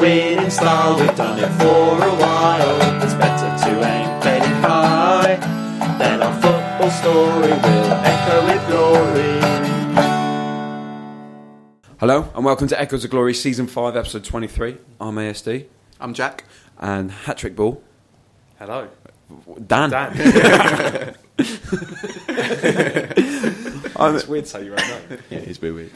winning style. We've done it for a while. It's better to aim fairly high. Then our football story will echo with glory. Hello and welcome to Echoes of Glory, Season 5, Episode 23. I'm ASD I'm Jack. and Hattrick Ball. Hello. Dan. Dan. I'm- it's weird to say your own name. yeah, it's a bit weird.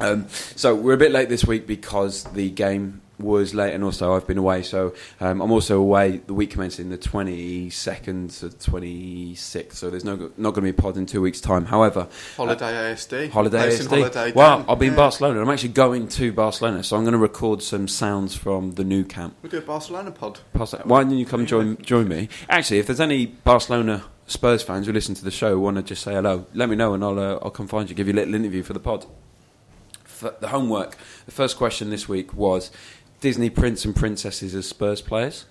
Um, so we're a bit late this week because the game was late and also I've been away. So um, I'm also away the week commencing the 22nd to 26th. So there's no not going to be a pod in two weeks' time. However, Holiday ASD. Holiday ASD. Holiday well, I'll be in Barcelona. I'm actually going to Barcelona, so I'm going to record some sounds from the Nou Camp. We'll do a Barcelona pod. Pass that- Why don't you come join join me? Actually, if there's any Barcelona Spurs fans who listen to the show want to just say hello, let me know and I'll uh, I'll come find you, give you a little interview for the pod. For the homework, the first question this week was Disney prince and princesses as Spurs players.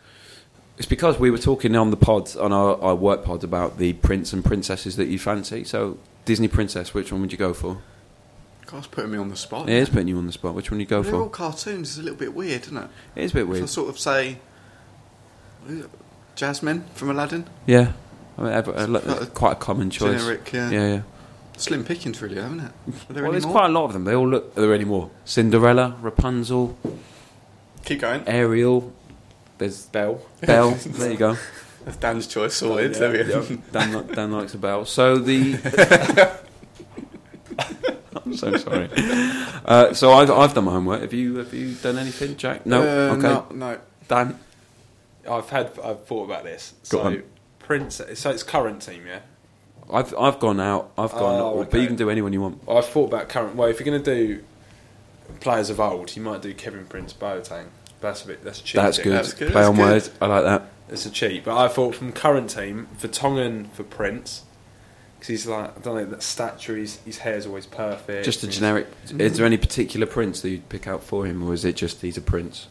It's because we were talking on the pod on our, our work pod about the prince and princesses that you fancy. So Disney princess, which one would you go for? God's putting me on the spot. It is putting you on the spot. Which one you go They're all cartoons. It's a little bit weird, isn't it? It is a bit If I weird. sort of say Jasmine from Aladdin. Yeah, I mean, ever- uh, quite a common choice. Generic, yeah. Yeah, yeah. Slim pickings, really, haven't it? Are there Well, any there's more? quite a lot of them. They all look. Are there any more? Cinderella, Rapunzel, Keep going. Ariel. There's Bell. Belle. there you go. That's Dan's choice. Sorted. Yeah, there we go. Dan, Dan likes a bell. So the. I'm so sorry. Uh, so I've I've done my homework. Have you have you done anything, Jack? No. Uh, okay. No, no. Dan. I've had. I've thought about this. Go so on. Prince. So it's current team, yeah. I've I've gone out. I've gone. Oh, But you can do anyone you want. I've thought about current. Well, if you're going to do players of old, you might do Kevin Prince Boateng. That's a bit. That's cheap. That's good. That's good, Play that's on good. words. I like that. It's a cheat. But I thought from current team Vertonghen for Prince. Because he's like I don't know that stature. His his hair's always perfect. Just a generic. Is there mm. any particular prince that you'd pick out for him, or is it just he's a prince?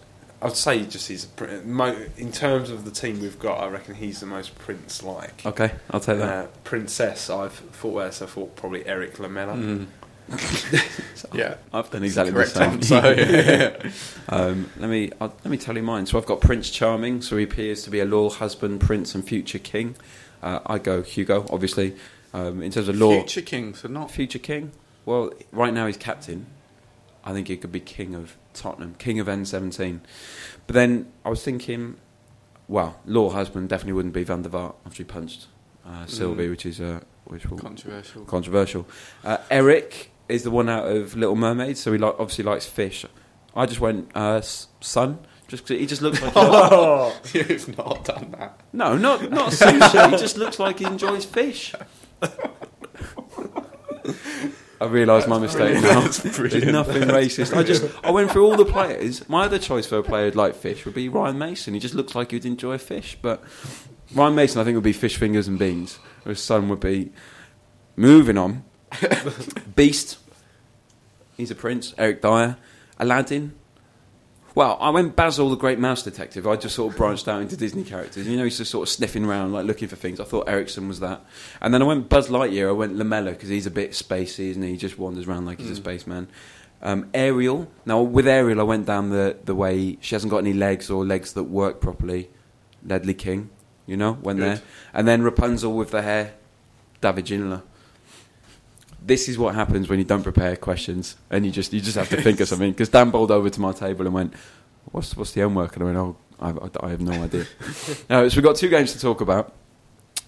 I'd say just he's a, mo- in terms of the team we've got. I reckon he's the most Prince-like. Okay, I'll take that. Uh, princess, I've thought worse. I thought probably Erik Lamela. Mm. Yeah. I've done exactly the Correct same. answer. yeah. Um, let me I'll, let me tell you mine. So I've got Prince Charming, so he appears to be a loyal husband, prince, and future king. Uh, I go Hugo, obviously. Um, in terms of law, Future King, so not. future king. Well, right now he's captain. I think he could be king of Tottenham, king of N17. But then I was thinking, well, law husband definitely wouldn't be Van der Vaart after he punched uh, Sylvie, Mm. which is uh, which will Controversial. controversial. Uh, Eric is the one out of Little Mermaid, so he like, obviously likes fish. I just went uh, Son, just 'cause he just looks like Oh, You've not done that. no, not not sushi. he just looks like he enjoys fish. I realise my mistake now. There's nothing racist. I just I went through all the players. My other choice for a player who'd like fish would be Ryan Mason. He just looks like he'd enjoy fish, but Ryan Mason I think would be fish fingers and beans. His son would be moving on. Beast. He's a prince. Eric Dier. Aladdin. Well, I went Basil the Great Mouse Detective. I just sort of branched out into Disney characters. You know, he's just sort of sniffing around, like looking for things. I thought Eriksen was that. And then I went Buzz Lightyear. I went Lamela because he's a bit spacey, isn't he? He just wanders around like he's a spaceman. Um, Ariel. Now, with Ariel, I went down the, the way she hasn't got any legs or legs that work properly. Ledley King, you know, went Good. there. And then Rapunzel with the hair. David Ginola. This is what happens when you don't prepare questions and you just you just have to think of something. Because Dan bowled over to my table and went, "What's what's the homework?" And I went, "Oh, I, I, I have no idea." no, so we've got two games to talk about: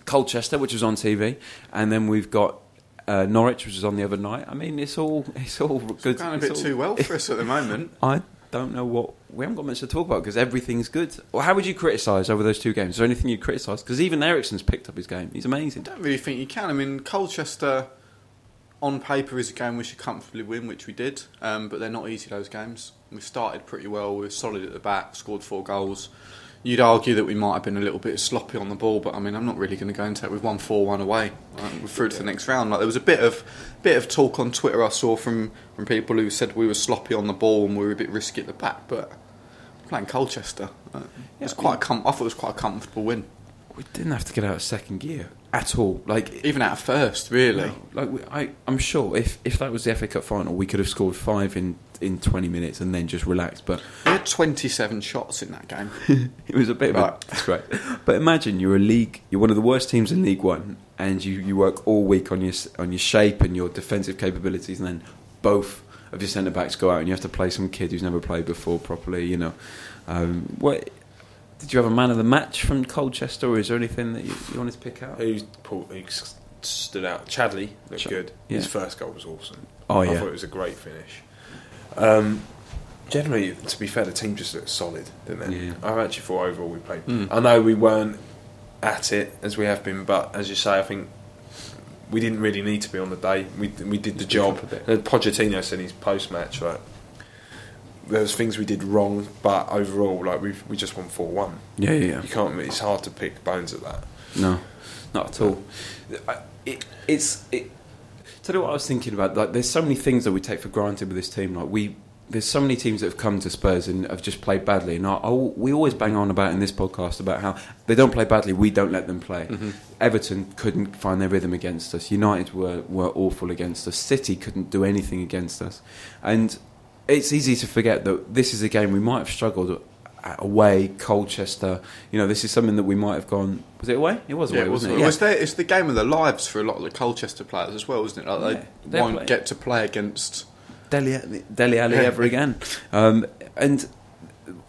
Colchester, which was on TV, and then we've got uh, Norwich, which was on the other night. I mean, it's all it's all good. Going a bit all- too well for us at the moment. I don't know what we haven't got much to talk about because everything's good. Well, how would you criticise over those two games? Is there anything you criticise? Because even Eriksen's picked up his game. He's amazing. I don't really think you can. I mean, Colchester, on paper, is a game we should comfortably win, which we did. Um, but they're not easy, those games. We started pretty well. We were solid at the back, scored four goals. You'd argue that we might have been a little bit sloppy on the ball, but I mean, I'm not really going to go into it. We've won four-one away. Um, we're through to the next round. Like there was a bit of bit of talk on Twitter I saw from from people who said we were sloppy on the ball and we were a bit risky at the back, but playing Colchester, uh, it was quite. A com- I thought it was quite a comfortable win, We didn't have to get out of second gear at all. Like even out at first, really. Like we, I, I'm sure if, if that was the FA Cup final, we could have scored five in in 20 minutes and then just relaxed. But We had 27 shots in that game. it was a bit of Right. a disgrace. But imagine you're a league, you're one of the worst teams in League One, and you, you work all week on your on your shape and your defensive capabilities, and then both of your centre backs go out, and you have to play some kid who's never played before properly. You know, um, what did you have a man of the match from Colchester, or is there anything that you, you wanted to pick out? Who, stood out? Chadli looked Ch- good. yeah. His first goal was awesome. Oh I yeah, thought it was a great finish. Um, generally, to be fair, the team just looked solid, didn't they? Yeah. I actually thought overall we played. Mm. I know we weren't at it as we have been, but as you say, I think we didn't really need to be on the day. We we did the job. pick up a bit. Uh, Pochettino said in his post match like there was things we did wrong, but overall, like we we just won four one. yeah, yeah, yeah. You can't. It's hard to pick bones at that. No, not at all. Uh, I- It, it's it. Tell you what I was thinking about. Like, there's so many things that we take for granted with this team. Like we, there's so many teams that have come to Spurs and have just played badly. And I, I, we always bang on about in this podcast about how they don't play badly. We don't let them play. Mm-hmm. Everton couldn't find their rhythm against us. United were were awful against us. City couldn't do anything against us. And it's easy to forget that this is a game we might have struggled at away. Colchester, you know, this is something that we might have gone. Was it away? It was away, Yeah, it was, wasn't it it? was their, it's the game of their lives for a lot of the Colchester players as well, isn't it? Like Yeah, they won't play- get to play against. Dele, Dele Alli ever again. Um, and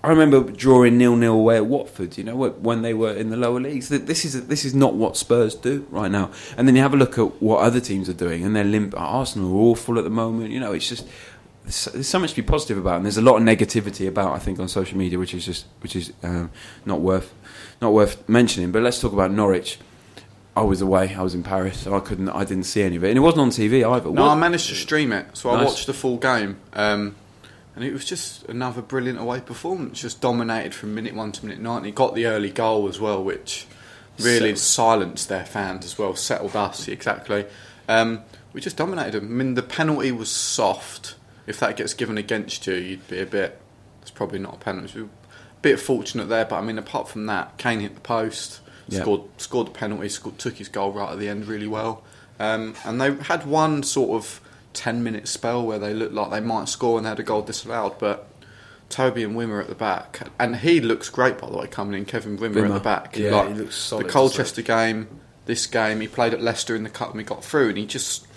I remember drawing nil nil away at Watford. You know when they were in the lower leagues. This is this is not what Spurs do right now. And then you have a look at what other teams are doing, and they're limp. Arsenal are awful at the moment. You know, it's just so- there's so much to be positive about, and there's a lot of negativity about. I think on social media, which is just which is um, not worth not worth mentioning. But let's talk about Norwich. I was away. I was in Paris, so I couldn't. I didn't see any of it, and it wasn't on TV either. No, What- I managed to stream it, so I watched the full game, um, and it was just another brilliant away performance. Just dominated from minute one to minute ninety. Got the early goal as well, which really silenced their fans as well. Settled us exactly. Um, we just dominated them. I mean, the penalty was soft. If that gets given against you, you'd be a bit. It's probably not a penalty. A bit fortunate there, but I mean, apart from that, Kane hit the post, Yeah. scored scored the penalty, scored, took his goal right at the end really well. Um, and they had one sort of 10 minute spell where they looked like they might score and they had a goal disallowed, but Toby and Wimmer at the back. And he looks great, by the way, coming in. Kevin Wimmer, at the back. Yeah, Like, he looks solid, The Colchester game, this game, he played at Leicester in the cup and we got through, and he just.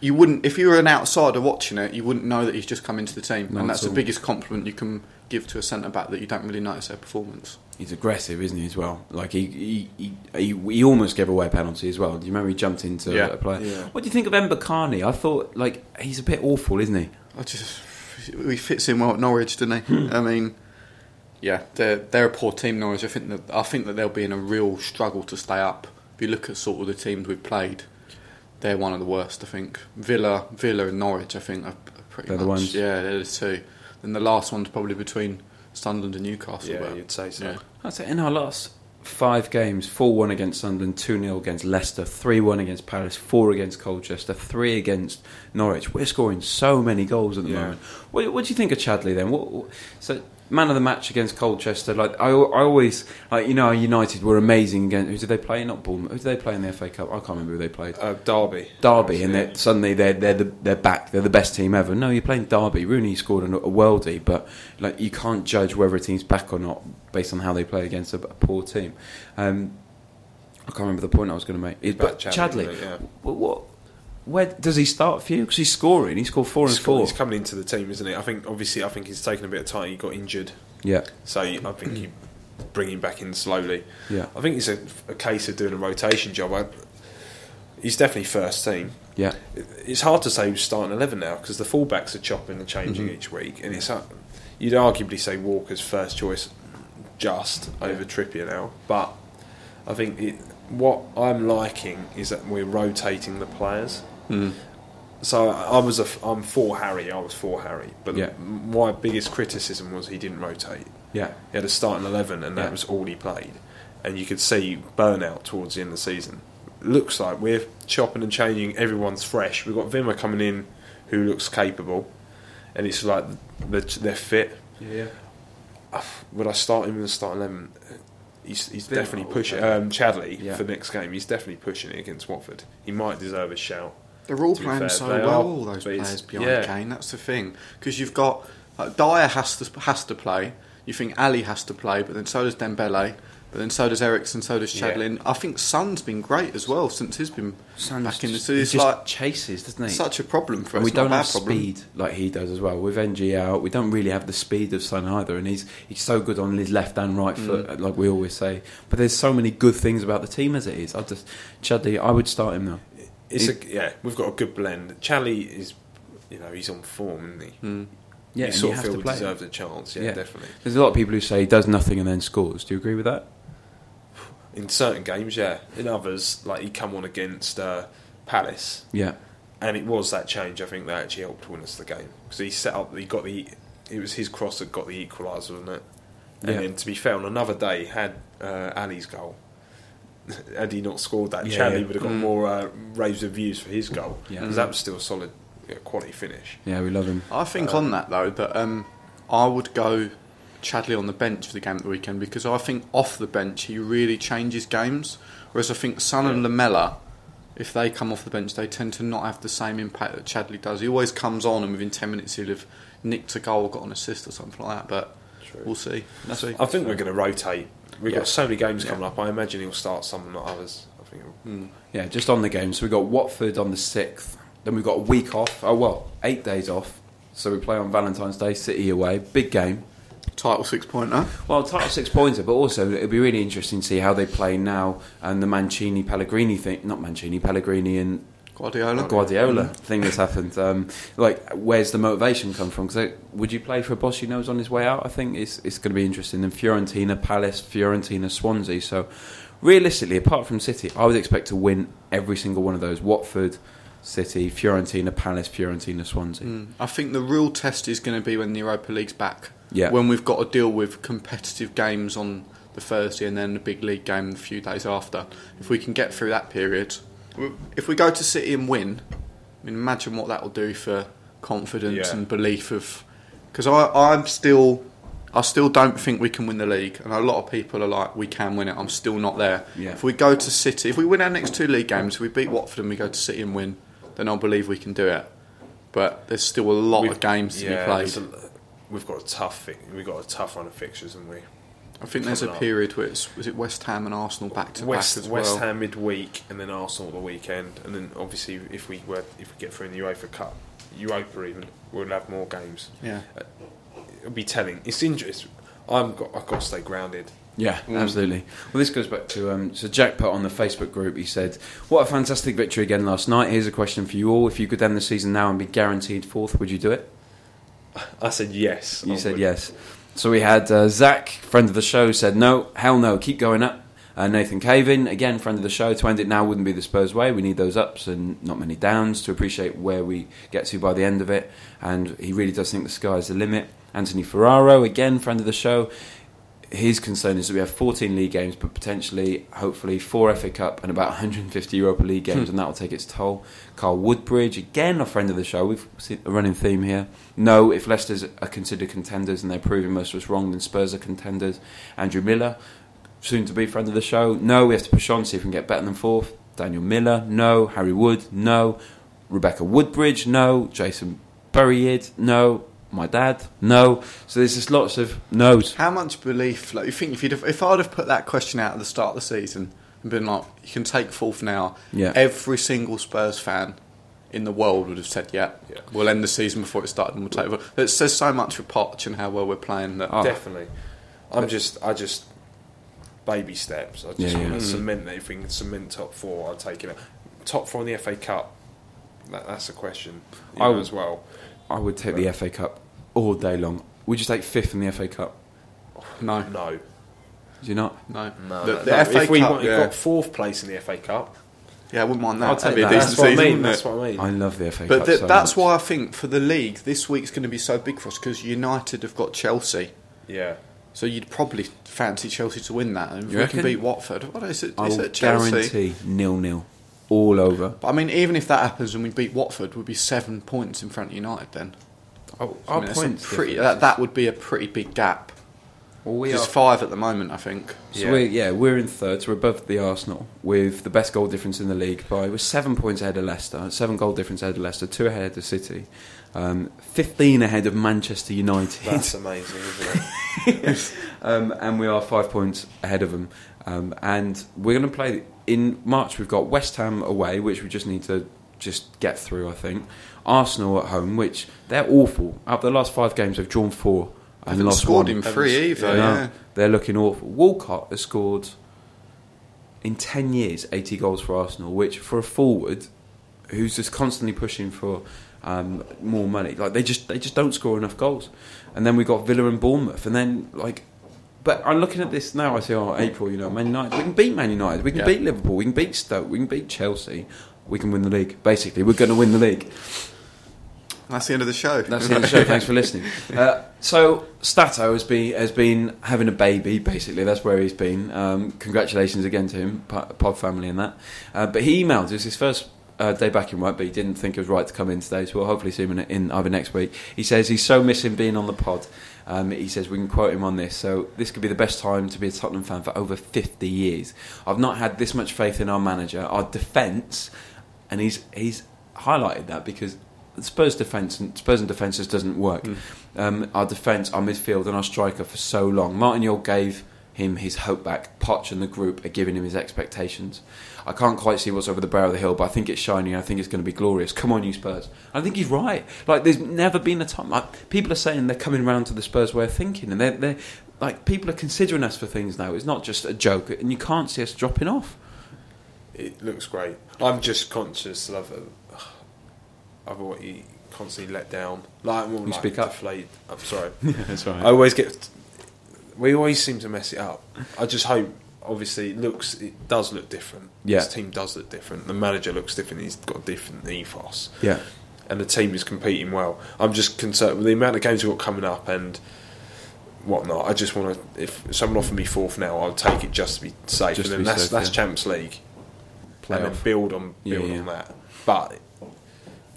You wouldn't, if you were an outsider watching it, you wouldn't know that he's just come into the team, Not and that's the biggest compliment you can give to a centre back that you don't really notice their performance. He's aggressive, isn't he? As well, like he he, he, he, he almost gave away a penalty as well. Do you remember he jumped into Yeah. a player? Yeah. What do you think of Ember Carney? I thought like he's a bit awful, isn't he? I just he fits in well at Norwich, doesn't he? Hmm. I mean, yeah, they're they're a poor team, Norwich. I think that I think that they'll be in a real struggle to stay up. If you look at sort of the teams we've played, they're one of the worst. I think Villa, Villa, and Norwich. I think are pretty They're much the ones. yeah, they're the two. Then the last one's probably between Sunderland and Newcastle. Yeah, but, you'd say so. yeah. I'd say in our last five games, four one against Sunderland, two 0 against Leicester, three one against Palace, four against Colchester, three against Norwich. We're scoring so many goals at the Yeah. moment. What, what do you think of Chadli then? What, what- so man of the match against Colchester. Like I, I always like you know United were amazing against. Who did they play? Not Bournemouth. Who did they play in the FA Cup? I can't remember who they played. Uh, Derby. Derby, and they're, suddenly they're they're the, they're back. They're the best team ever. No, you're playing Derby. Rooney scored a, a worldie, but like you can't judge whether a team's back or not based on how they play against a, a poor team. Um, I can't remember the point I was going to make. It, About but Chadli, Chadli, yeah. what, where does he start for you? Because he's scoring. He scored four He's, and four. he's coming into the team, isn't he? I think obviously I think he's taken a bit of time. He got injured, Yeah, so I think you bring him back in slowly. yeah, I think it's a, a case of doing a rotation job. I, he's definitely first team. yeah. It- It's hard to say who's starting eleven now because the fullbacks are chopping and changing Mm-hmm. each week, and it's uh, you'd arguably say Walker's first choice just over Trippier now, but I think it, what I'm liking is that we're rotating the players. Mm. So I was a I'm for Harry. I was for Harry, but Yeah. my biggest criticism was he didn't rotate. Yeah, He had a starting eleven, and that Yeah. was all he played. And you could see burnout towards the end of the season. Looks like we're chopping and changing. Everyone's fresh. We've got Vimmer coming in, who looks capable, and it's like they're, they're fit. yeah. Would I start him in the starting eleven? He's, he's definitely pushing. Um, Chadli Yeah. for next game. He's definitely pushing it against Watford. He might deserve a shout. They're all playing fair. so well, are, all those players behind yeah. Kane. That's the thing. Because you've got like, Dier has to has to play. You think Alli has to play, but then so does Dembele. But then so does Ericsson, so does Yeah. Chadlin. I think Son's been great as well since he's been Son's back in the. city. So he it's like chases, doesn't he? such a problem for and us. we don't have problem. speed like he does as well. With NG out, we don't really have the speed of Son either, and he's he's so good on his left and right foot, Mm. like we always say. But there's so many good things about the team as it is. I just Chadli, I would start him now. It's a, yeah, we've got a good blend. Charlie is, you know, he's on form, isn't he? Mm. Yeah, you sort of feel deserves a chance. Yeah, Yeah. definitely. There's a lot of people who say he does nothing and then scores. Do you agree with that? In certain games, yeah. In others, like he come on against uh, Palace, Yeah, and it was that change. I think that actually helped win us the game because he set up. He got the. It was his cross that got the equaliser, wasn't it? And Yeah. then, to be fair, on another day, had uh, Alli's goal. Had he not scored that, Yeah, Charlie yeah. would have got Mm. more uh, raves of views for his goal. Yeah. because that was still a solid, yeah, quality finish. yeah, we love him. I think on that though that um, I would go Chadli on the bench for the game at the weekend because I think off the bench he really changes games. Whereas I think Son and Lamela, if they come off the bench, they tend to not have the same impact that Chadli does. He always comes on and within ten minutes he'll have nicked a goal, or got an assist or something like that. But True. we'll see. We'll see. I think we're going to rotate. We've Yeah. got so many games Yeah. coming up. I imagine he'll start some, not others. I think. Mm. Yeah, just on the game. So we've got Watford on the 6th. Then we've got a week off. Oh, well, eight days off. So we play on Valentine's Day, City away. Big game. Title six pointer. Well, title six pointer, but also it'll be really interesting to see how they play now and the Mancini Pellegrini thing. Not Mancini, Pellegrini and Guardiola. Guardiola thing that's happened. Um, like, where's the motivation come from? Because would you play for a boss you know is on his way out? I think it's it's going to be interesting. And Fiorentina, Palace, Fiorentina, Swansea. So, realistically, apart from City, I would expect to win every single one of those. Watford, City, Fiorentina, Palace, Fiorentina, Swansea. Mm. I think the real test is going to be when the Europa League's back. Yeah. When we've got to deal with competitive games on the Thursday and then the big league game a few days after. If we can get through that period, if we go to City and win, I mean, imagine what that will do for confidence Yeah. and belief of. Because I'm still, I still don't think we can win the league, and a lot of people are like, we can win it. I'm still not there. Yeah. If we go to City, if we win our next two league games, if we beat Watford and we go to City and win, then I believe we can do it. But there's still a lot We've- of games to yeah, be played. a- we've got a tough. We've got a tough run of fixtures, haven't we? I think there's a up. period where it's was it West Ham and Arsenal back to West back as West well. Ham midweek, and then Arsenal at the weekend, and then obviously if we were if we get through in the UEFA Cup, Europa even, we'll have more games. Yeah, It'll be telling. It's interesting. I'm got. I've got to stay grounded. Yeah, Mm. absolutely. Well, this goes back to um, so Jack put on the Facebook group. He said, "What a fantastic victory again last night." Here's a question for you all: If you could end the season now and be guaranteed fourth, would you do it? I said yes. You I said would. yes. So we had uh, Zach, friend of the show, said no, hell no, keep going up. Uh, Nathan Cavin, again, friend of the show, to end it now wouldn't be the Spurs way. We need those ups and not many downs to appreciate where we get to by the end of it. And he really does think the sky's the limit. Anthony Ferraro, again, friend of the show. His concern is that we have 14 league games, but potentially, hopefully, four FA Cup and about 150 Europa League games, hmm. and that will take its toll. Carl Woodbridge, again, a friend of the show. We've seen a running theme here. No, if Leicester's are considered contenders and they're proving most of us wrong, then Spurs are contenders. Andrew Miller, soon to be friend of the show. No, we have to push on, see if we can get better than fourth. Daniel Miller, no. Harry Wood, no. Rebecca Woodbridge, no. Jason Burried, no. My dad, no. So there's just lots of no's. how much belief? Like you think if you'd have, if I'd have put that question out at the start of the season and been like, you can take fourth now, Yeah. every single Spurs fan in the world would have said, yeah, Yeah. we'll end the season before it started and we'll take. fourth." It says so much for Poch and how well we're playing that. Oh. Definitely. I'm just. I just. Baby steps. I just Yeah, want yeah. to Mm. cement that. If we can cement top four, I'll take it. Top four in the FA Cup. That, that's a question. You I know, would- as well. I would take the FA Cup all day long. Would you take fifth in the FA Cup? No, No. Do you not? no, No, The, the no. FA if we Cup, want, yeah. got fourth place in the FA Cup, yeah, I wouldn't mind that. I'll That'd take be a that. decent that's what I season, mean. That's what I mean. I love the FA But Cup. th- so that's much. why I think for the league, this week's going to be so big for us because United have got Chelsea. yeah. So you'd probably fancy Chelsea to win that. And if You we reckon? can beat Watford, what is it? I will it Chelsea? guarantee nil nil all over. But I mean, even if that happens and we beat Watford, we'd be seven points in front of United then. Oh, I our mean, points pretty, that, that would be a pretty big gap. Well, we There's are. five at the moment, I think. So Yeah. we're, yeah, we're in third, so we're above the Arsenal with the best goal difference in the league by we're seven points ahead of Leicester, seven goal difference ahead of Leicester, two ahead of City, um, fifteen ahead of Manchester United, That's amazing, isn't it? um, and we are five points ahead of them. Um, and we're going to play in March. We've got West Ham away, which we just need to just get through. I think Arsenal at home, which they're awful. Out of the last five games, they've drawn four and Haven't lost scored one. in three either. No, Yeah. they're looking awful. Walcott has scored in 10 years 80 goals for Arsenal, which for a forward who's just constantly pushing for um, more money, like they just they just don't score enough goals. And then we got Villa and Bournemouth, and then like. But I'm looking at this now. I say, "Oh, April, you know, Man United. We can beat Man United. We can Yeah. beat Liverpool. We can beat Stoke. We can beat Chelsea. We can win the league. Basically, we're going to win the league." That's the end of the show. That's the end of the show. Thanks for listening. Uh, so Stato has been has been having a baby. Basically, that's where he's been. Um, congratulations again to him, Pod family, and that. Uh, but he emailed us his first. Uh, day back in work, but he didn't think it was right to come in today, so we'll hopefully see him in, in either next week. He says he's so missing being on the pod. Um, he says we can quote him on this. So this could be the best time to be a Tottenham fan for over 50 years. I've not had this much faith in our manager, our defence, and he's he's highlighted that because Spurs defence and Spurs and defence just doesn't work. Um, our defence, our midfield, and our striker for so long. Martin Jol gave him his hope back. Poch and the group are giving him his expectations. I can't quite see what's over the brow of the hill, but I think it's shiny. I think it's going to be glorious. Come on, you Spurs! I think he's right. Like, there's never been a time. Like, people are saying they're coming round to the Spurs way of thinking, and they're, they're like people are considering us for things now. It's not just a joke, and you can't see us dropping off. It looks great. I'm just conscious of of what he constantly let down. Like, I'm all like speak up. deflated. I'm sorry. yeah, That's right. I always get. We always seem to mess it up. I just hope. Obviously, it looks. It does look different. Yeah. This team does look different. The manager looks different. He's got a different ethos. yeah. and the team is competing well. I'm just concerned with the amount of games we've got coming up and whatnot. I just want to. If someone offered me fourth now, I'll take it just to be safe. Just and then that's safe, that's yeah. Champions League, and then build on Yeah, build yeah. on that. But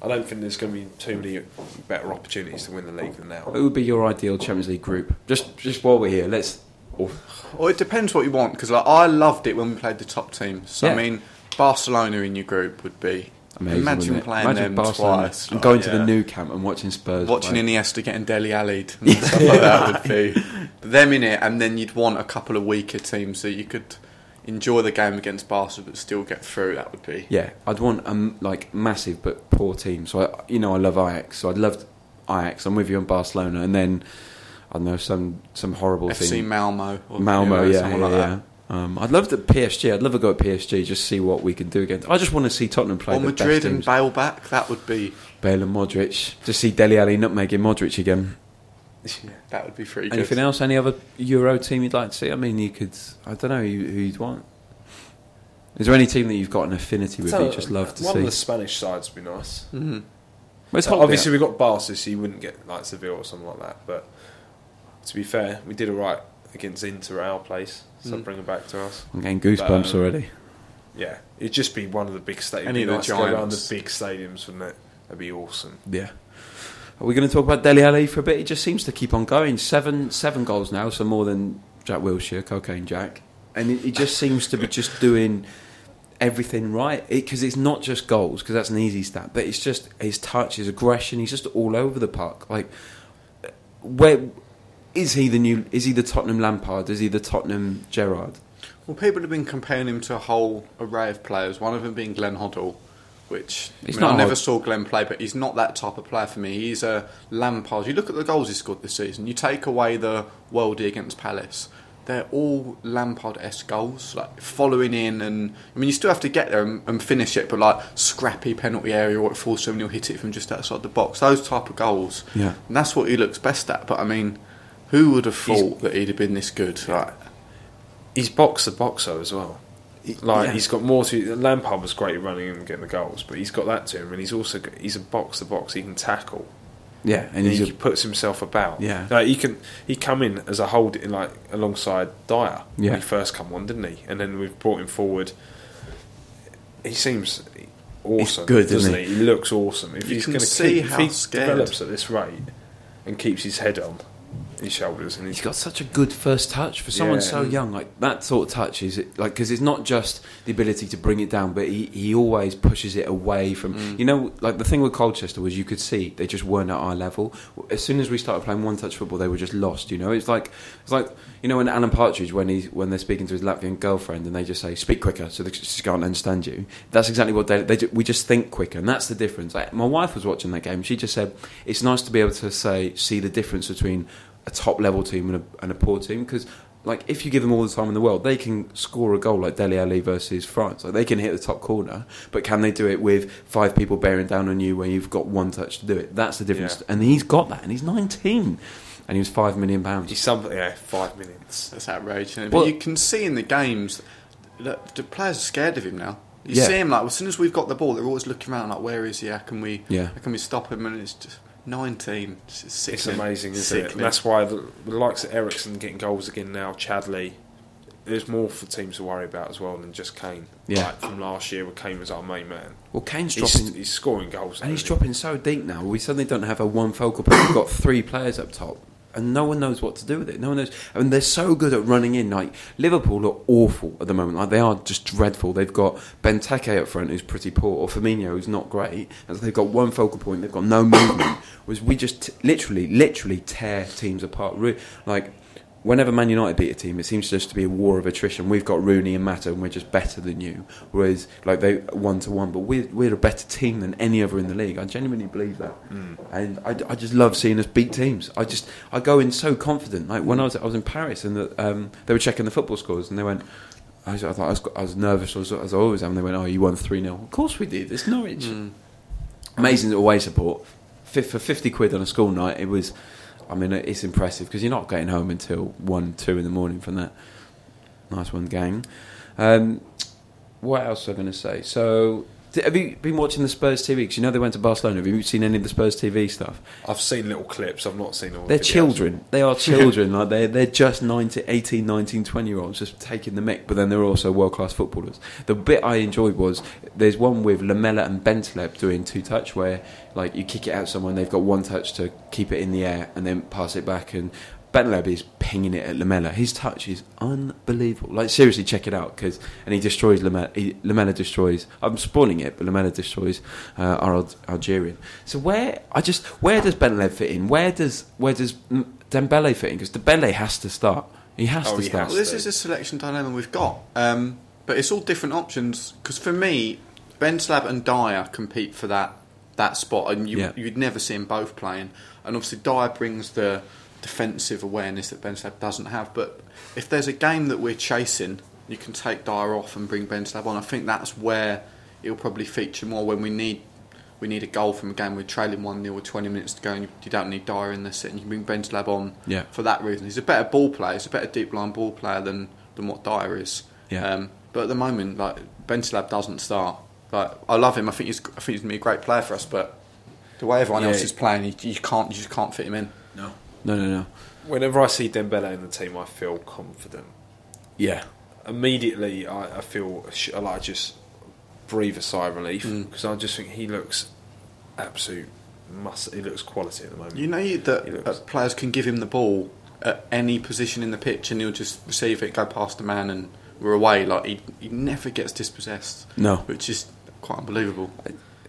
I don't think there's going to be too many better opportunities to win the league than now. Who would be your ideal Champions League group? Just just while we're here, let's. Oh, Well, it depends what you want because like, I loved it when we played the top teams. So, Yeah. I mean, Barcelona in your group would be amazing, Imagine playing Imagine them Barcelona twice. and like, going to the Nou Camp and watching Spurs. watching play. Iniesta getting Dele Alli'd and stuff like that would be them in it, and then you'd want a couple of weaker teams that you could enjoy the game against Barca but still get through. That would be Yeah, I'd want um like massive but poor team. So I, you know, I love Ajax. So I'd love Ajax. I'm with you on Barcelona, and then I don't know some some horrible FC thing. Malmo. Or, Malmo, you know, yeah, yeah, like yeah. that. Um, I'd love the PSG. I'd love to go at PSG just see what we can do against. I just want to see Tottenham play Or the Madrid best and. Bale back. That would be Bale and Modric. Just see Dele Alli nutmegging Modric again. That would be pretty good. Anything else? Any other Euro team you'd like to see? I mean, you could. I don't know who, who you'd want. Is there any team that you've got an affinity with? that you just love to one see. One of the Spanish sides would be nice. Mhm. Where's Uh, obviously, we've got Barca, so you wouldn't get like Seville or something like that. But to be fair, we did all right against Inter at our place, so Mm. bring it back to us. I'm getting goosebumps But, um, already. Yeah, it'd just be one of the big stadiums. Any It'd be of the nice to go around the big stadiums, wouldn't it? That'd be awesome. Yeah. Are we going to talk about Dele Alli for a bit? He just seems to keep on going. Seven seven goals now, so more than Jack Wilshere, Cocaine Jack. And he, just seems to be just doing everything right. Because it's not just goals, because that's an easy stat, but it's just his touch, his aggression. He's just all over the park. Like, where is he the new? Is he the Tottenham Lampard? Is he the Tottenham Gerrard? Well, people have been comparing him to a whole array of players. One of them being Glenn Hoddle, which I, He's mean, I never saw Glenn play, but he's not that type of player for me. He's a Lampard. You look at the goals he scored this season. You take away the worldie against Palace. They're all Lampard-esque goals, like following in, and I mean, you still have to get there and, and finish it, but like scrappy penalty area or it falls someone, you'll hit it from just outside the box. Those type of goals, Yeah. and that's what he looks best at. But I mean, who would have He's- thought that he'd have been this good? Like, He's boxer boxer as well. Like yeah. he's got more to. Lampard was great at running and getting the goals, but he's got that to him, and he's also got- he's a box to box. He can tackle. Yeah, and and he's he a, puts himself about. Yeah. like he can. He come in as a hold in like alongside Dier Yeah. when he first come on, didn't he? And then we've brought him forward. He seems awesome, good, doesn't isn't he? He looks awesome. If You he's going to see keep, how if he scared- develops at this rate and keeps his head on, his shoulders, and He's he's got such a good first touch for someone Yeah. so young. Like that sort of touch is like because it's not just the ability to bring it down, but he, he always pushes it away from. Mm. You know, like the thing with Colchester was you could see they just weren't at our level. As soon as we started playing one touch football, they were just lost. You know, it's like it's like you know when Alan Partridge when he's when they're speaking to his Latvian girlfriend and they just say speak quicker so they just can't understand you. That's exactly what they they ju- we just think quicker, and that's the difference. Like, my wife was watching that game. She just said it's nice to be able to say see the difference between a top level team and a, and a poor team because like if you give them all the time in the world they can score a goal like Dele Alli versus France like they can hit the top corner but can they do it with five people bearing down on you where you've got one touch to do it that's the difference Yeah. and he's got that and he's 19 and he was 5 million pounds he's something. Yeah, five minutes. That's outrageous. isn't? Well- but you can see in the games that the players are scared of him now. You Yeah. see him like as soon as we've got the ball, they're always looking around like, "Where is he? How can we? Yeah. How can we stop him?" And it's just nineteen. It's, just It's amazing, isn't it? And that's why the, the likes of Eriksen getting goals again now, Chadli. There's more for teams to worry about as well than just Kane. Yeah. Like from last year, where Kane was our main man. well Kane's He's, dropping he's scoring goals, and he's he? dropping so deep now we suddenly don't have a one focal point we've got three players up top and no one knows what to do with it. No one knows. I mean, they're so good at running in. Like Liverpool look awful at the moment. Like they are just dreadful. They've got Benteke up front, who's pretty poor, or Firmino, who's not great. And so they've got one focal point. They've got no movement. Was we just t- literally, literally tear teams apart. Like whenever Man United beat a team, it seems just to be a war of attrition. We've got Rooney and Mata, and we're just better than you. Whereas, like they one to one, but we're we're a better team than any other in the league. I genuinely believe that, and I, I just love seeing us beat teams. I just I go in so confident. Like when I was I was in Paris, and the, um, they were checking the football scores, and they went. I, was, I thought I was, I was nervous as, as I always am. They went, "Oh, you won three 0 Of course we did. It's Norwich. Mm. Amazing away support. For fifty quid on a school night, it was. I mean, it's impressive because you're not getting home until one, two in the morning from that. Nice one, gang. Um, what else was I going to say? So, have you been watching the Spurs TV? Because you know they went to Barcelona. Have you seen any of the Spurs TV stuff? I've seen little clips. I've not seen all. the They're videos. children. They are children. like they're, they're just 19, 18, 19, 20 year olds just taking the mick, but then they're also world class footballers. The bit I enjoyed was there's one with Lamela and Bentaleb doing two touch where like you kick it out someone, they've got one touch to keep it in the air and then pass it back and Bentaleb is pinging it at Lamela. His touch is unbelievable. Like seriously, check it out because and he destroys Lamela. He, Lamela destroys. I'm spoiling it, but Lamela destroys uh, our Al- Algerian. So where I just where does Bentaleb fit in? Where does where does Dembele fit in? Because Dembele has to start. He has Oh, to he start. Well, this is a selection dilemma we've got, um, but it's all different options. Because for me, Bentaleb and Dier compete for that that spot, and you, Yeah. you'd never see them both playing. And obviously, Dier brings the defensive awareness that Bentaleb doesn't have. But if there's a game that we're chasing, you can take Dier off and bring Bentaleb on. I think that's where he'll probably feature more when we need. We need a goal from a game we're trailing 1 0 with 20 minutes to go, and you, you don't need Dier in the set, and you can bring Bentaleb on Yeah. for that reason. He's a better ball player. He's a better deep line ball player than, than what Dier is. Yeah. Um, but at the moment, like Bentaleb doesn't start. Like I love him. I think he's I think he's gonna be a great player for us. But the way everyone Yeah. else is playing, you, you can't you just can't fit him in. No, no, no, no. Whenever I see Dembele in the team, I feel confident. Yeah, Immediately, I, I feel sh- I like just breathe a sigh of relief Mm. because I just think he looks absolute must. He looks quality at the moment. You know that looks- uh, players can give him the ball at any position in the pitch, and he'll just receive it, go past the man, and we're away. Like he, he never gets dispossessed, no. which is quite unbelievable.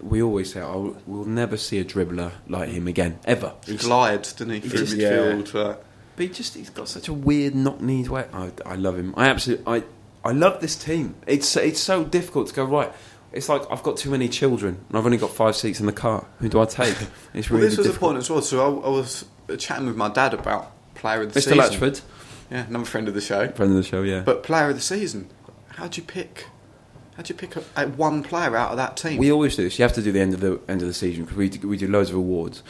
We always say, "Oh, we'll never see a dribbler like him again, ever." He glides, doesn't he, he through just- midfield? uh, But he just he's got such a weird knock knees way. I, I love him. I absolutely I I love this team. It's it's so difficult to go right. It's like I've got too many children and I've only got five seats in the car. Who do I take? It's Well, really this was the difficult. point as well. So I, I was chatting with my dad about player of the Mr. season. Mr. Latchford, Yeah, another friend of the show. friend of the show, yeah. But player of the season, how do you pick? How do you pick a, a one player out of that team? We always do this. You have to do the end of the end of the season because we do, we do loads of awards,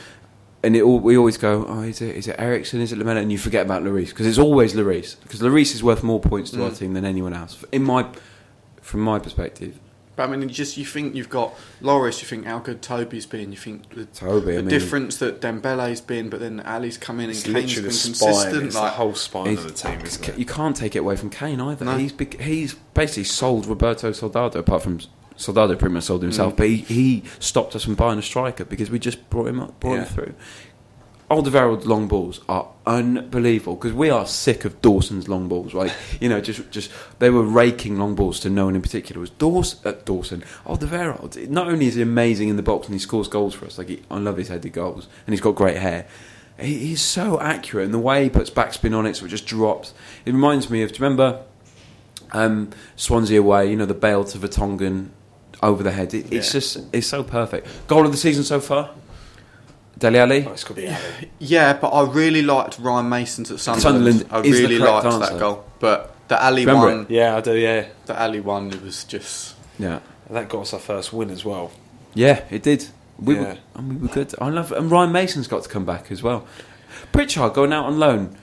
and it all, we always go, oh, is it is it Eriksen? Is it Lamela? And you forget about Lloris because it's always Lloris because Lloris is worth more points to our Mm. team than anyone else. In my from my perspective, but I mean, you just you think you've got Lloris, you think how good Toby's been, you think the, Toby. I mean, difference that Dembele's been, but then Ali's come in and It's Kane's literally been the spine. consistent. It's the whole spine of the team, isn't it? You can't take it away from Kane either. No. He's bec- he's basically sold Roberto Soldado, apart from Soldado pretty much sold himself, Mm. but he, he stopped us from buying a striker because we just brought him up, brought Yeah. him through. Alderweireld long balls are unbelievable because we are sick of Dawson's long balls. Like you know, just just they were raking long balls to no one in particular. It was Dawson, uh, Dawson Alderweireld. Not only is he amazing in the box and he scores goals for us, like he, I love his headed goals, and he's got great hair. He, he's so accurate, and the way he puts backspin on it, so it just drops. It reminds me of. Do you remember um, Swansea away? You know the bail to Vertonghen over the head. It, It's just it's so perfect. Goal of the season so far. Dele Alli. Oh, it's got to be Alli. Yeah, but I really liked Ryan Mason's at Sunderland. Sunderland I is the really correct liked answer. that goal. But the Alli Remember one, Yeah, I do. Yeah, the Alli one, it was just Yeah. that got us our first win as well. Yeah, it did. We Yeah. were, and we were good. I love, and Ryan Mason's got to come back as well. Pritchard going out on loan,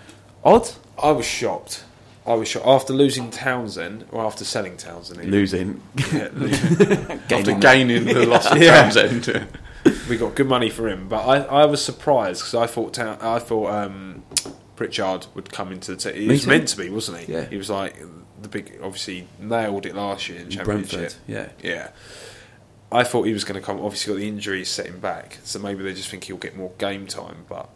odd I was shocked. I was shocked after losing Townsend, or after selling Townsend. even. losing. Yeah, losing. after gaining the loss of Yeah. Townsend. we got good money for him, but I, I was surprised because I thought Town, I thought um, Pritchard would come into the team. He Me was too. meant to be, wasn't he? Yeah. He was like the big. Obviously, nailed it last year in Championship. Brentford. Yeah, Yeah. I thought he was going to come. Obviously, got the injuries set him back, so maybe they just think he'll get more game time. But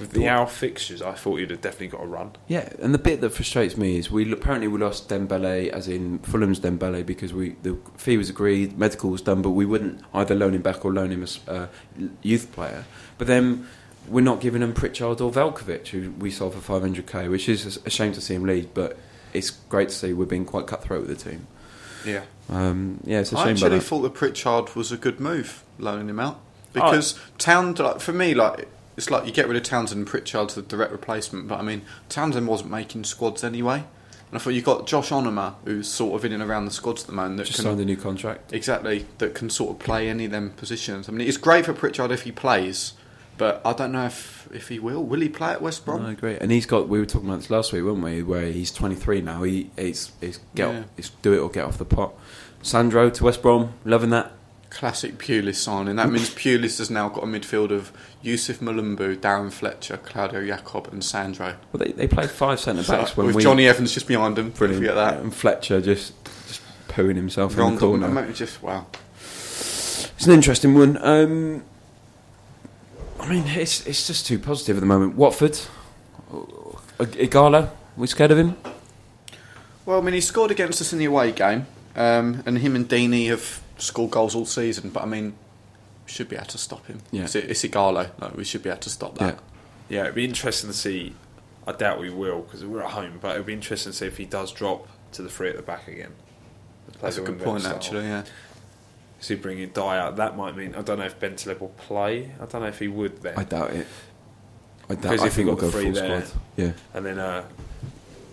with the hour fixtures, I thought you'd have definitely got a run. yeah. And the bit that frustrates me is we apparently we lost Dembele, as in Fulham's Dembele, because we the fee was agreed, medical was done, but we wouldn't either loan him back or loan him as a youth player. But then. We're not giving him Pritchard or Veljkovic, who we sold for 500k, which is a shame to see him leave. But it's great to see we're being quite cutthroat with the team. Yeah. Um, yeah, it's a shame I actually about that. thought that Pritchard was a good move, loaning him out. Because Townsend, like, for me, like it's like you get rid of Townsend and Pritchard's the direct replacement. But I mean, Townsend wasn't making squads anyway. And I thought you've got Josh Onomah, who's sort of in and around the squads at the moment. That Just can, signed a new contract. Exactly, that can sort of play any of them positions. I mean, it's great for Pritchard if he plays, but I don't know if, if he will. Will he play at West Brom? I agree, and he's got. We were talking about this last week, weren't we? Where he's 23 now. He he's, he's get Yeah. he's do it or get off the pot. Sandro to West Brom, loving that. Classic Pulis signing. That means Pulis has now got a midfield of Youssouf Mulumbu, Darren Fletcher, Claudio Yacob, and Sandro. Well, they, they played five centre backs when with we Jonny Evans just behind him. brilliant. Forget that. and Fletcher just just pooing himself in the corner. maybe just wow. It's an interesting one. Um, I mean, it's it's just too positive at the moment. Watford, Ighalo, we scared of him? Well, I mean, he scored against us in the away game, um, and him and Deeney have scored goals all season. But I mean, we should be able to stop him. Yeah. it's, it's Ighalo. Like, we should be able to stop that. Yeah, it'd be interesting to see. I doubt we will because we're at home, but it'd be interesting to see if he does drop to the three at the back again. That's a good point, actually. Yeah. So bringing Dier out, that might mean I don't know if Bentaleb will play. I don't know if he would then. I doubt it. I doubt. Because I if think we've we'll got go the full three there- squad. Yeah. and then, uh,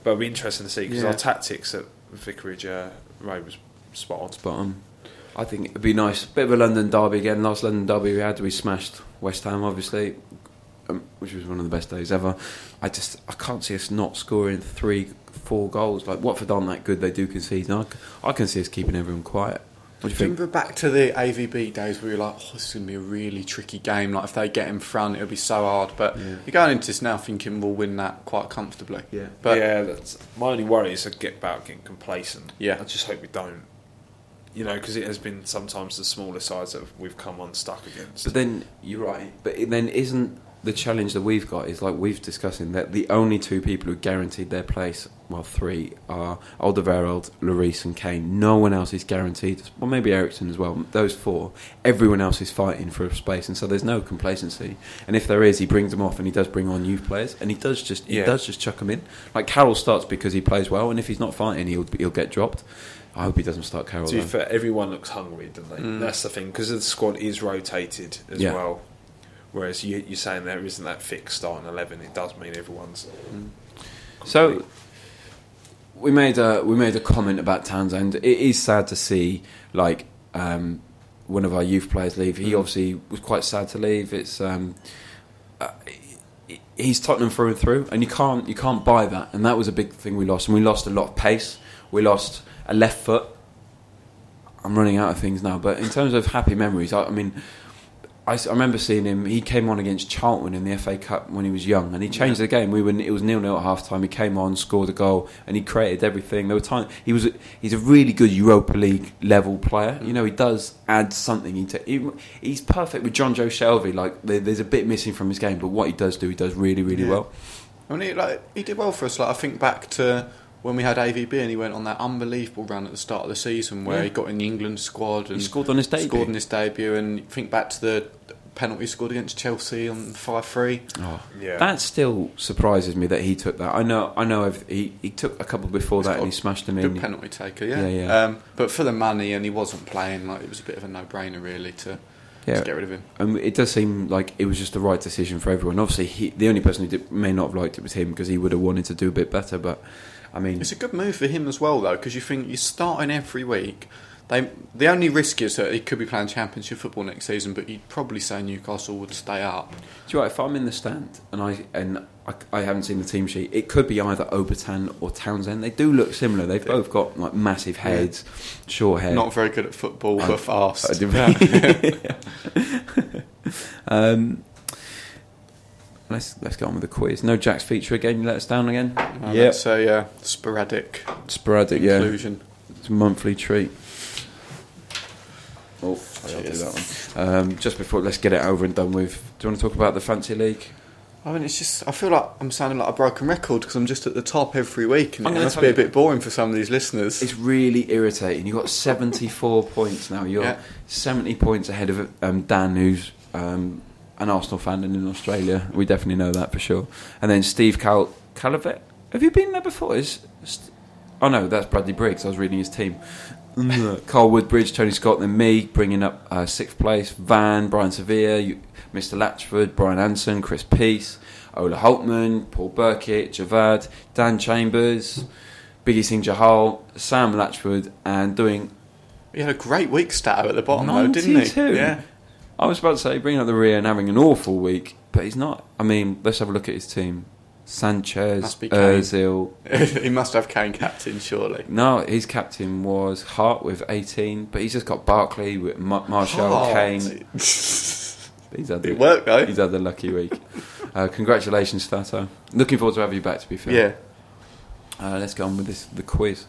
but it'd be interesting to see because Yeah. our tactics at Vicarage uh, Road was spot on. But um, I think it'd be nice. Bit of a London derby again. Last London derby we had, we smashed West Ham, obviously, um, which was one of the best days ever. I just I can't see us not scoring three, four goals. Like Watford aren't that good; they do concede. And I, c- I can see us keeping everyone quiet. What do you think? Remember back to the AVB days where you're like, oh, this is going to be a really tricky game. Like, if they get in front, it'll be so hard. But Yeah. you're going into this now thinking we'll win that quite comfortably. Yeah. But yeah, that's my only worry is I get about getting complacent. Yeah. I just hope we don't. You know, because it has been sometimes the smaller sides that we've come unstuck against. But then you're right. But then isn't the challenge that we've got is like we've discussing that the only two people who guaranteed their place, well, three are Alderweireld, Lloris, and Kane. No one else is guaranteed. Well, maybe Ericsson as well. Those four. Everyone else is fighting for a space, and so there's no complacency. And if there is, he brings them off, and he does bring on youth players, and he does just he Yeah. does just chuck them in. Like Carroll starts because he plays well, and if he's not fighting, he'll he'll get dropped. I hope he doesn't start Carroll. To be though. fair, everyone looks hungry, don't they? Mm. That's the thing because the squad is rotated as Yeah. well. Whereas you, you're saying there isn't that fixed starting eleven. It does mean everyone's. So we made a we made a comment about Townsend. It is sad to see like um, one of our youth players leave. He obviously was quite sad to leave. It's um, uh, he's Tottenham through and through, and you can't you can't buy that. And that was a big thing we lost. And we lost a lot of pace. We lost a left foot. I'm running out of things now, but in terms of happy memories, I, I mean, I remember seeing him. He came on against Charlton in the FA Cup when he was young, and he changed the game. We were it was nil nil at half time. He came on, scored a goal, and he created everything. There were times he was he's a really good Europa League level player. You know, he does add something. He, he he's perfect with Jonjo Shelvey. Like there, there's a bit missing from his game, but what he does do, he does really really Yeah. well. I mean, he, like, he did well for us. Like I think back to when we had AVB and he went on that unbelievable run at the start of the season where Yeah. he got in the England squad and He scored on his debut. Scored in his debut, and think back to the penalty scored against Chelsea on five three. Oh, Yeah. That still surprises me that he took that. I know, I know. If he, he took a couple before that and he smashed them Good in. penalty taker, yeah. Yeah, yeah. Um, but for the money, and he wasn't playing, like it was a bit of a no-brainer, really, to, Yeah. to get rid of him. And it does seem like it was just the right decision for everyone. Obviously, he, the only person who did, may not have liked it was him because he would have wanted to do a bit better. But I mean, It's a good move for him as well, though, because you think you're starting every week. They, the only risk is that he could be playing Championship football next season, but you'd probably say Newcastle would stay up. do you know what, if I'm in the stand and I and I, I haven't seen the team sheet, it could be either Obertan or Townsend. They do look similar. They've both got like massive heads, short hair. Not very good at football, Uh, but fast. um, let's let's get on with the quiz. No Jack's feature again. You let us down again. Uh, Yep. That's a uh, sporadic Sporadic, yeah. inclusion. It's a monthly treat. Oh, I'll do that one. Um, just before, let's get it over and done with. Do you want to talk about the fancy league? I mean, it's just I feel like I'm sounding like a broken record because I'm just at the top every week, and I'm it must be a bit boring for some of these listeners. It's really irritating. You've got 74 points now. You're Yeah. 70 points ahead of um, Dan, who's um, an Arsenal fan and in Australia. We definitely know that for sure. And then Steve Cal- Calavet. Have you been there before? Is St- oh no, that's Bradley Briggs. I was reading his team. Carl Woodbridge, Tony Scott, then me, bringing up uh, sixth place. Van, Brian Sevilla, you, Mr. Latchford, Brian Anson, Chris Peace, Ola Holtman, Paul Burkitt, Javad, Dan Chambers, Biggie Singh Jahal, Sam Latchford, and doing. He had a great week stat at the bottom, though, didn't 92. he? Yeah. I was about to say bringing up the rear and having an awful week, but he's not. I mean, let's have a look at his team: Sanchez, Must. Ozil. he must have Kane captain, surely. No, his captain was Hart with 18, but he's just got Barkley with Ma- Marshall, Oh, Kane. He's had the, It worked, though. He's had the lucky week. uh, congratulations, Stato. Looking forward to having you back. To be fair, yeah. Uh, let's go on with this the quiz.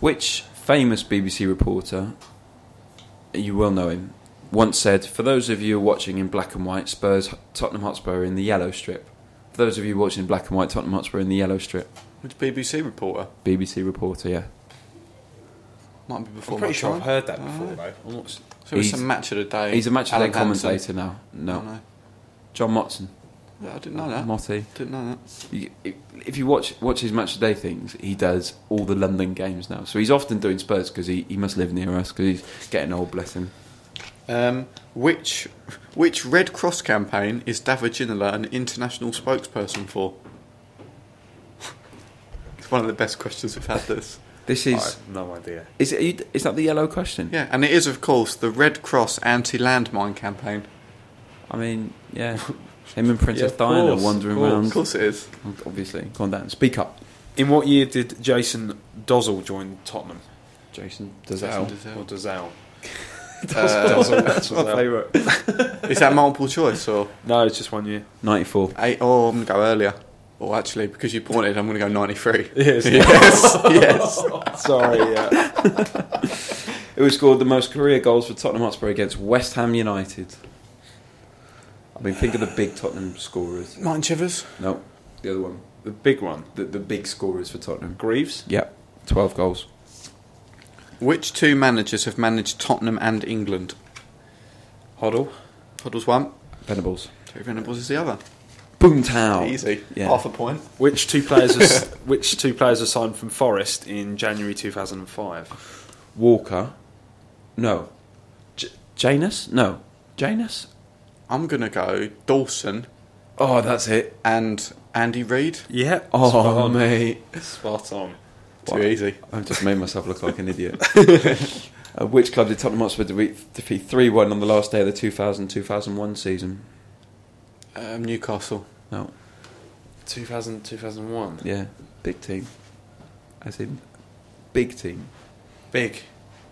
Which famous BBC reporter, you will know him, once said, "For those of you watching in black and white, Spurs Tottenham Hotspur in the yellow strip." For those of you watching in black and white, Tottenham Hotspur in the yellow strip. Which BBC reporter? BBC reporter, yeah. Might be before I'm pretty my sure time. I've heard that Oh. before, though. I'm not s- So it's a match of the day. He's a match of Alan day Hansen. commentator now. No, Oh, no. John Motson, Yeah, I didn't know uh, that. Motti. Didn't know that. If- If you watch watch his match of the day things, he does all the London games now. So he's often doing Spurs because he, he must live near us because he's getting old. Bless him. Um, which which Red Cross campaign is David Ginola an international spokesperson for? it's one of the best questions we've had. This, This I is have no idea. is it, are that the yellow question? yeah, and it is of course the Red Cross anti-landmine campaign. I mean, yeah. Him and Princess Yeah, of Diana course, wandering of course. around. Of course, it is. Obviously, go on down. Speak up, In what year did Jason Dozzell join Tottenham? Jason. Jason Dazal. Dazal. Or Dozzell? Uh, That's my favourite. is that multiple choice or No, it's just one year. Ninety-four. eight? Oh, I'm gonna go earlier. Or actually, because you pointed, I'm gonna go 93. Yes. yes, yes. Sorry, yeah. Who scored the most career goals for Tottenham Hotspur against West Ham United? I mean, think of the big Tottenham scorers. Martin Chivers. No, the other one. The big one. The, the big scorers for Tottenham. Greaves? Yep, twelve goals. Which two managers have managed Tottenham and England? Hoddle? Puddles one. Venables. Terry Venables is the other. Boomtown. Easy. Yeah. Half a point. Which two players are, s- which two players are signed from Forest in January 2005? Walker. No. J- Jenas? No. Jenas? I'm gonna go Dawson Oh, that's it. and Andy Reid. Yeah. Oh, spot on. mate. Spot on. Too easy. I've just made myself look like an idiot. uh, which club did Tottenham Hotspur defeat, defeat 3 1 on the last day of the 2000 2001 season? Um, Newcastle. No. 2000, 2001. Yeah. Big team. As in, big team. Big.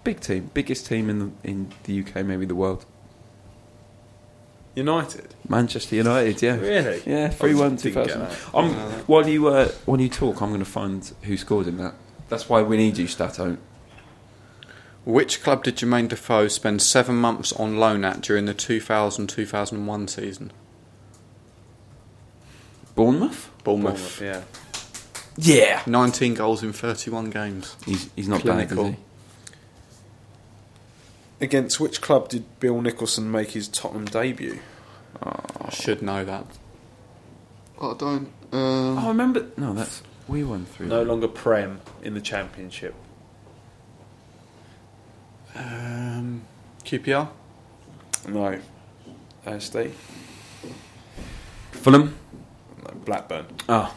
Big team. Biggest team in the, in the UK, maybe the world. United. Manchester United, yeah. Really? Yeah, 3 1 2000. I'm, while, you, uh, while you talk, I'm going to find who scored in that. That's why we need you, Stato. Which club did Jermaine Defoe spend seven months on loan at during the 2000-2001 season? Bournemouth? Bournemouth. Yeah. Yeah. 19 goals in 31 games. He's, he's not done it, Clinical. is he? Against which club did Bill Nicholson make his Tottenham debut? I should know that. I don't. Oh, Uh, I remember. No, that's. We won 3 No longer Prem in the Championship. um, QPR. No. ASD. Fulham? No, Blackburn. Oh.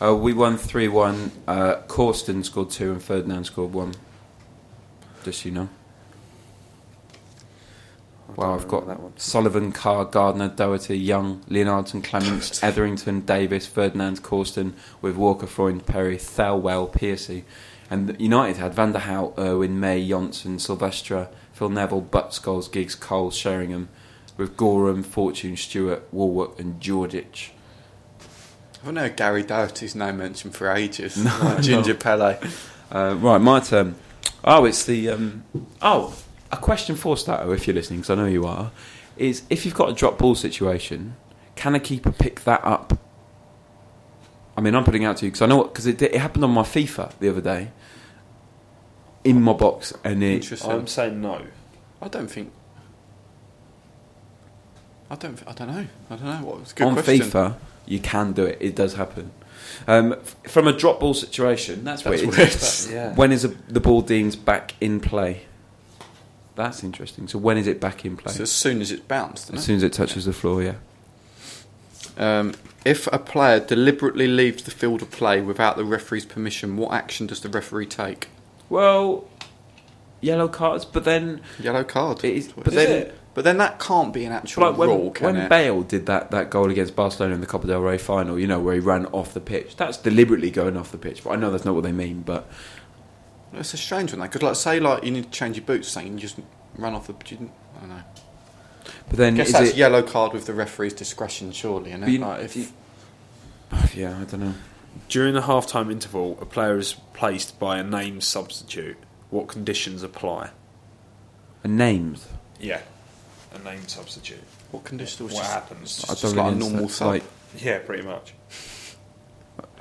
Uh, we won 3 1. Uh, Korsten scored 2 and Ferdinand scored 1. Just so you know. Wow, I've got that one. Sullivan, Carr, Gardner, Doherty, Young, Leonhardsen, Clements, Etherington, Davis, Ferdinand, Korsten, with Walker, Freund, Perry, Thelwell, Piercy. And United had Van der Hout, Irwin, May, Johnson, Sylvestre, Phil Neville, Butts, Scholes, Giggs, Cole, Sheringham, with Goram, Fortune, Stewart, Wallwork, and Djordjic. I haven't heard Gary Doherty's name mentioned for ages. Ginger Pele. Uh, right, my turn. Oh, it's the. Um, oh, a question for Stato, if you're listening, because I know you are, is if you've got a drop ball situation, can a keeper pick that up? I mean, I'm putting out to you because I know because it, it happened on my FIFA the other day in my box, and it. Interesting. I'm saying no. I don't think. I don't. I don't know. I don't know. What was good on question. FIFA, you can do it. It does happen. Um, f- from a drop ball situation, that's, That's weird. weird. Yeah. When is a, the ball deemed back in play? That's interesting. So when is it back in play? So as soon as it's bounced, As it? soon as it touches the floor, yeah. Um, if a player deliberately leaves the field of play without the referee's permission, what action does the referee take? Well, yellow cards, but then Yellow card. Is- but is then, it? but then that can't be an actual like when, rule, can when it? Bale did that, that goal against Barcelona in the Copa del Rey final, you know, where he ran off the pitch. That's deliberately going off the pitch, but I know that's not what they mean. But It's a strange one, though, because like say like you need to change your boots, saying you just run off the. You didn't, I don't know. but then I guess is that's it? yellow card with the referee's discretion, surely, isn't it? you- Like, if, you- oh, yeah, I don't know. During the half-time interval, a player is placed by a named substitute. What conditions apply? A named. Yeah, a named substitute. what conditions? was What happens? It's I just don't like a normal understand. sub. Like, Yeah, pretty much.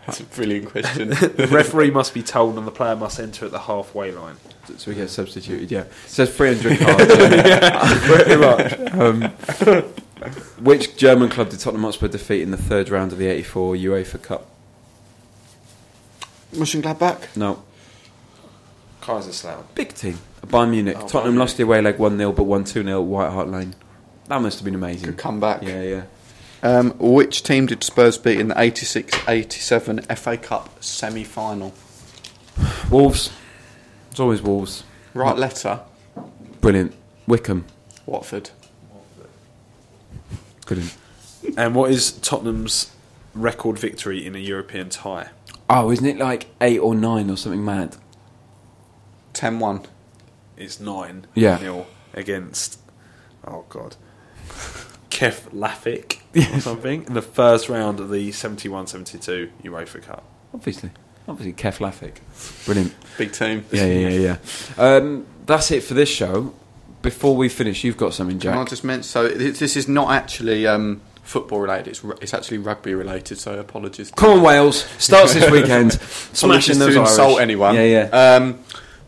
That's a brilliant question. The referee must be told, and the player must enter at the halfway line. so we get substituted. Yeah, it says 300 cards. pretty much. um, which German club did Tottenham Hotspur defeat in the third round of the '84 UEFA Cup? Mönchengladbach? No, Kaiserslautern. big team. Bayern Munich. Oh, Tottenham Bayern lost the away leg 1 0, but won 2 0 White Hart Lane. That must have been amazing. Good comeback. Yeah, yeah. Um, which team did Spurs beat in the 86-87 FA Cup semi-final? Wolves. It's always Wolves. Right letter. Brilliant. Wickham. Watford. Brilliant. And what is Tottenham's record victory in a European tie? Oh, isn't it like 8 or 9 or something mad? 10-1. It's nine Yeah. nil against. Oh God, Keflavik or something in the first round of the 71-72 UEFA Cup. Obviously. Obviously, Keflavik. Brilliant. Big team. Yeah, yeah, yeah. yeah. Um, that's it for this show. Before we finish, you've got something, Can I Jack. just mention, so this is not actually um, football related, it's, it's actually rugby related, so apologies. Come on, Wales. Starts this weekend. Smashing those to Irish. insult anyone. Yeah, yeah. Um,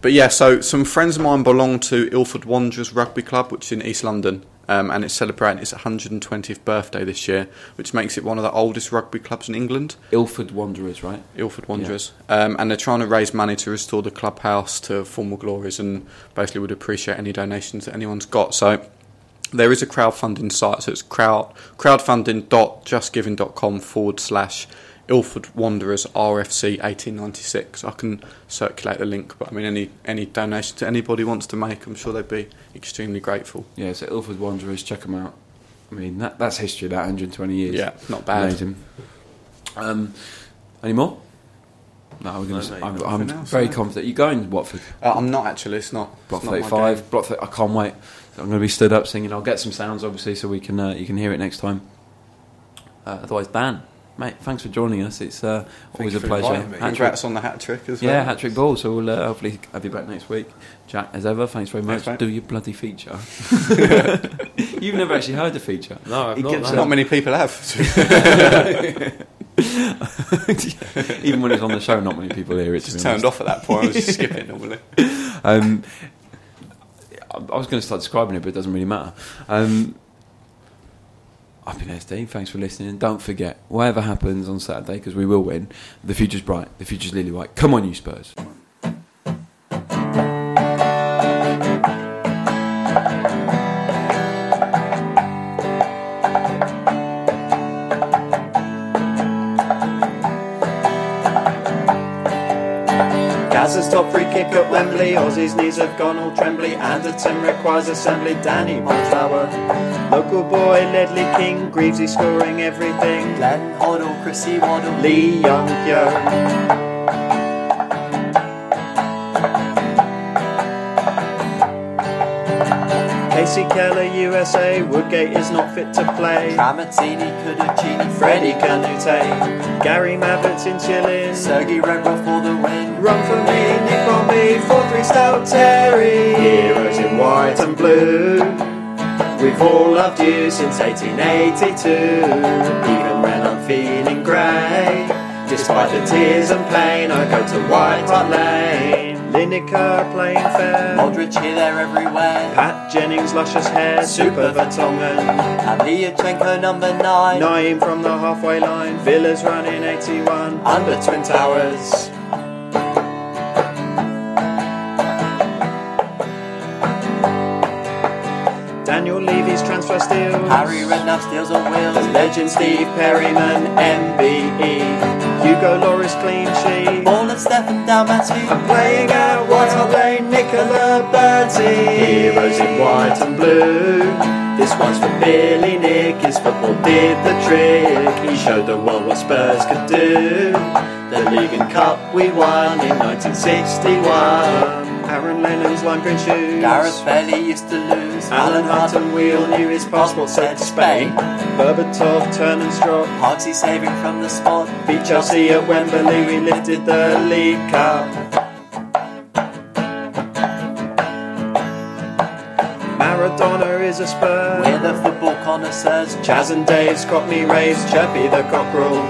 but yeah, so some friends of mine belong to Ilford Wanderers Rugby Club, which is in East London, um, and it's celebrating its 120th birthday this year, which makes it one of the oldest rugby clubs in England. Ilford Wanderers, right? Ilford Wanderers, um, and they're trying to raise money to restore the clubhouse to former glories, and basically would appreciate any donations that anyone's got. So there is a crowdfunding site, so it's crowd crowdfunding.justgiving.com forward slash Ilford Wanderers RFC 1896. I can circulate the link, but I mean any any donation that anybody wants to make, I'm sure they'd be extremely grateful. Yeah, so Ilford Wanderers, check them out. I mean, that, that's history, that 120 years. Yeah, not bad. Amazing. Um, any more? No, we're gonna, No, no, I'm, I'm nothing else, very no? confident. You going Watford? Uh, I'm not actually. It's not. Block it's not 35. game. Block 30, I can't wait. I'm going to be stood up singing. I'll get some sounds, obviously, so we can uh, you can hear it next time. Uh, otherwise, Dan, mate, thanks for joining us. It's uh, always a pleasure. Hat-trick- Congrats on the hat trick as well. Yeah, hat trick ball. So we'll uh, hopefully have you back next week. Jack, as ever, thanks very much. Thanks. Do your bloody feature. You've never actually heard the feature. No, I've He not. gives. Not many people have. Even when it's on the show, not many people hear it. Just turned honest. off at that point. I was just skipping normally. Um, I I was going to start describing it, but it doesn't really matter. Um, I've been SD. Thanks for listening. Don't forget, whatever happens on Saturday, because we will win, the future's bright. The future's lily white. Come on, you Spurs. Top free kick at Wembley. Aussie's knees have gone all trembly. And a 10 requires assembly. Danny Blanchflower. Local boy Ledley King. Greavesy scoring everything. Glenn Hoddle, Chrissy Waddle, Lee Young Yo. Kasey Keller, USA. Woodgate is not fit to play. Tramatini, Kuducini, Freddie Freddie Kanoute. Gary Mabbutt's in chillin'. Sergey Redruff for the win. Run for me, Nick Barmby, 4-3 Stout Terry. Heroes in white and blue. We've all loved you since 1882. Even when I'm feeling grey. Despite the tears and pain, I go to White Hart Lane. Lineker playing fair. Aldrich here, there, everywhere. Pat Jennings, luscious hair. Super Vertonghen. And Liachenko, number nine. Nayim from the halfway line. Villas running 81. Under Twin Towers. Daniel Levy's transfer steals. Harry Redknapp steals on wheels. Legend Steve Perryman, MBE. Hugo Lloris clean sheet. Ball and Stefan Dalmaty. Playing out Lane, Nicola Bertie. Heroes in white and blue. This one's for Billy Nick. His football did the trick. He showed the world what Spurs could do. The League and Cup we won in 1961. Aaron Lennon's lime green shoes. Gareth Bailey used to lose. Alan Hutton Wheel knew his passport said Spain. Berbatov, Turn and Strop. Parksy saving from the spot. Beat Chelsea at Wembley, we lifted the League Cup. Is a Spur. We're the football connoisseurs. Chas and Dave, Scotney raves, Chirpy the cockerel.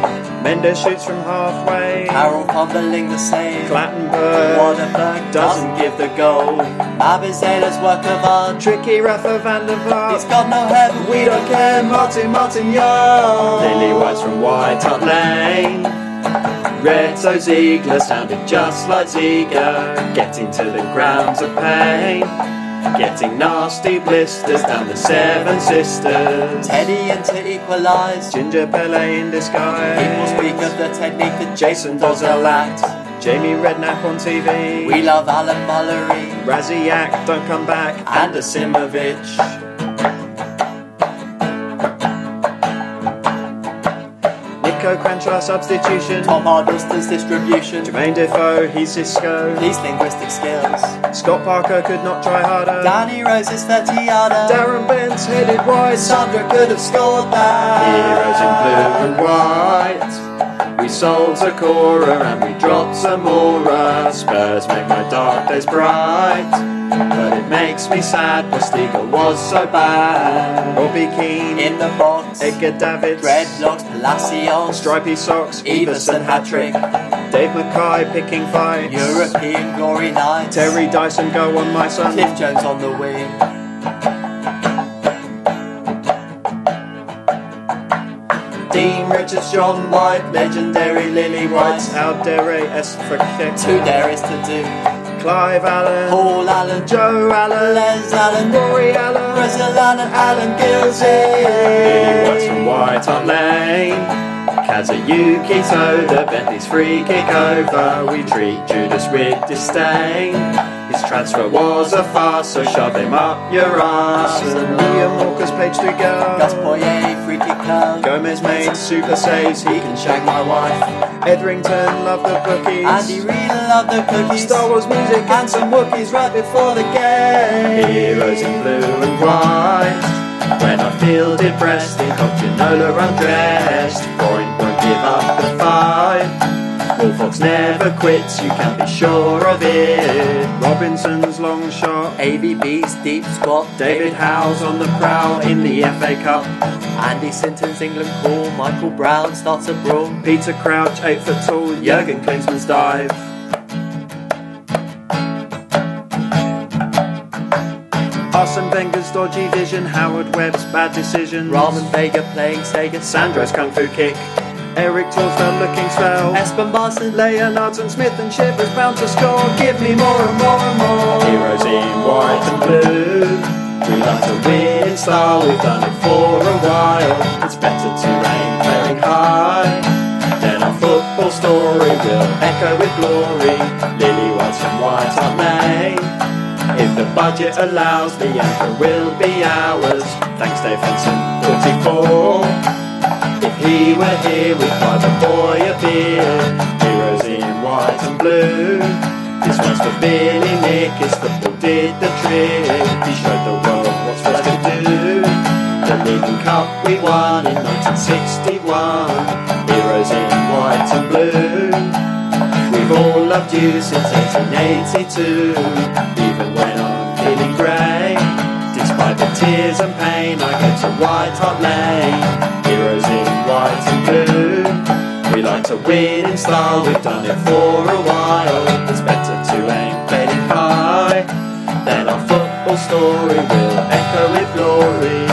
Mendes shoots from halfway. Carroll fumbling the save. Clattenburg Waterberg doesn't give the goal. Mabizela's work of art. Tricky Rafa van der He's Vaart. got no head. but We don't care, Martin Martin Young. Lily White's from White Hart Lane. Redzo Ziegler sounded just like Ziegler. Getting to the grounds of pain. Getting nasty blisters down the Seven Sisters. Teddy in to equalise. Ginger Pele in disguise. People speak of the technique that Jason does a lot. Jamie Redknapp on TV. We love Alan Mullery. Rasiak, don't come back. And a Asimovic. Nico Cranshaw substitution. Tom Huddlestone's distribution. Jermaine Defoe, he's Cisco. These linguistic skills. Scott Parker could not try harder. Danny Rose's 30 yarder. Darren Bent's headed wide. Sandra could have scored that. Heroes in blue and white. We sold Sakura and we dropped Zamora. Spurs make my dark days bright. But it makes me sad, Postiga was so bad. Robbie Keane, In the box. Edgar Davids, Dreadlocks, Palacios. Stripy Socks, Everson Everson hat Dave Mackay picking fights. European glory nights. Terry Dyson, go on my son. Cliff Jones on the wing. Dean Richards, John White, legendary Lily Whites, Aldere S for kick. Two there is to do. Clive Allen, Paul Allen. Joe Allen, Les Allen. Rory Allen, Brazil Allen. Alan Gilzean, Lily Whites from White Hart Lane. Kazuyuki the Bentley's free kick over. We treat Judas with disdain. His transfer was a farce, so shove him up your ass. And Liam Walker's page to go. Gus Poyet, Gomez made super saves, he can shag my wife. Etherington loved the bookies. And he really loved the cookies. Star Wars music and some Wookiees right before the game. Heroes in blue and white. When I fielded breast in Cochinola undressed, Freund fight. Bullfox never quits, you can be sure of it. Robinson's long shot. AVB's deep squat. David Howe's on the prowl in the FA Cup. Andy Sinton's England call. Michael Brown starts a brawl. Peter Crouch, 8 foot tall. Jurgen Klinsmann's dive. Arsene Wenger's dodgy vision, Howard Webb's bad decisions. Ramon Vega playing Sega. Sandro's kung fu kick. Erik Thorstvedt looking swell. Espen Baardsen. Leonards and Smith and Shivers bound to score. Give me more and more and more. Heroes in white and blue. We like to win in style, we've done it for a while. It's better to aim very high. Then our football story will echo with glory. Lily whites and white Hart Lane. If the budget allows, the anchor will be ours. Thanks, Dave Henson, 44. If he were here, we'd buy the boy a beer. Heroes in white and blue. This one's for Billy Nick, it's his football did the trick. He showed the world what's supposed to do. The League Cup we won in 1961. Heroes in white and blue. We've all loved you since 1882. Even when I'm feeling grey. Despite the tears and pain, I go to White Hart Lane like to do. We like to win in style, we've done it for a while. It's better to aim very high. Then our football story will echo with glory.